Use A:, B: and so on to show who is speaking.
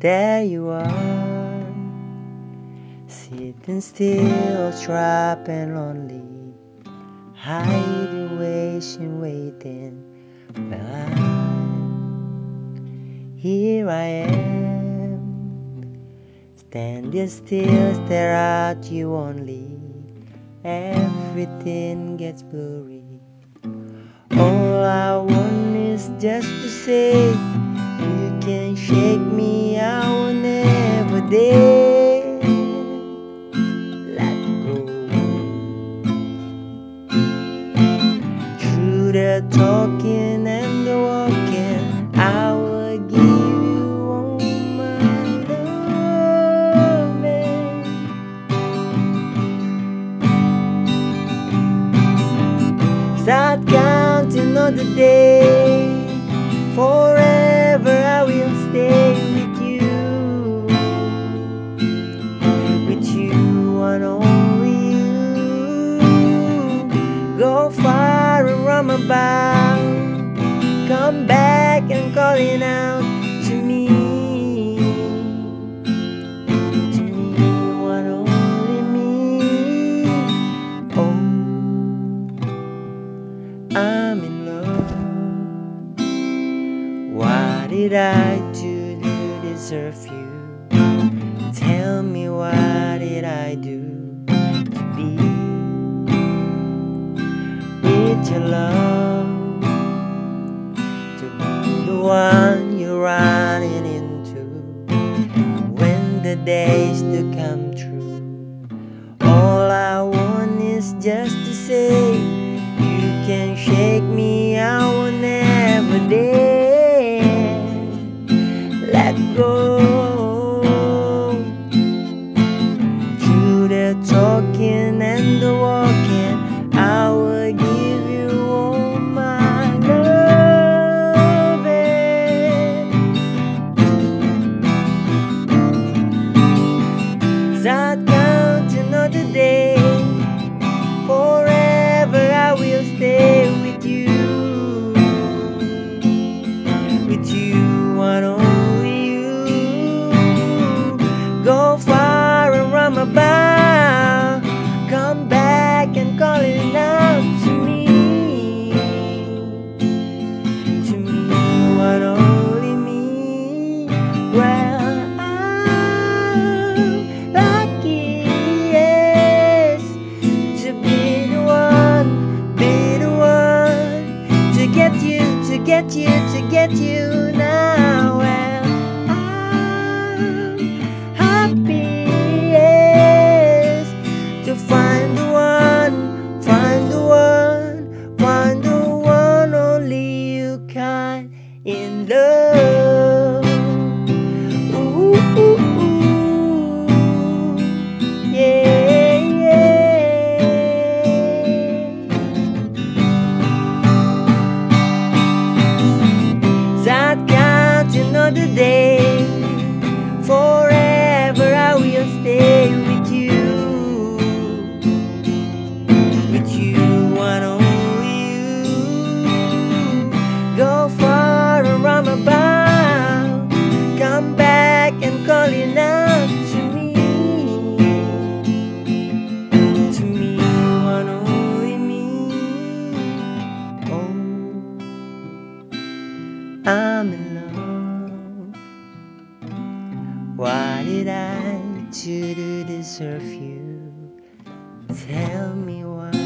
A: There you are, sitting still, trapped and lonely, hiding, waiting, waiting. Well, I, here I am, standing still, stare at you only. Everything gets blurry. All I want is just to say you can shake me, let go. Through the talking and the walking, I will give you all my loving. Start counting on the day. Forever Come back and calling out to me. To me and only me. Oh. I'm in love. What did I do to deserve you? Tell me what with your love? To be the one you're running into when the days do come true. All I want is just to say you can shake me, I will never let go. Through the talking and the walking, get you, to get you now. What did I do to deserve you? Tell me why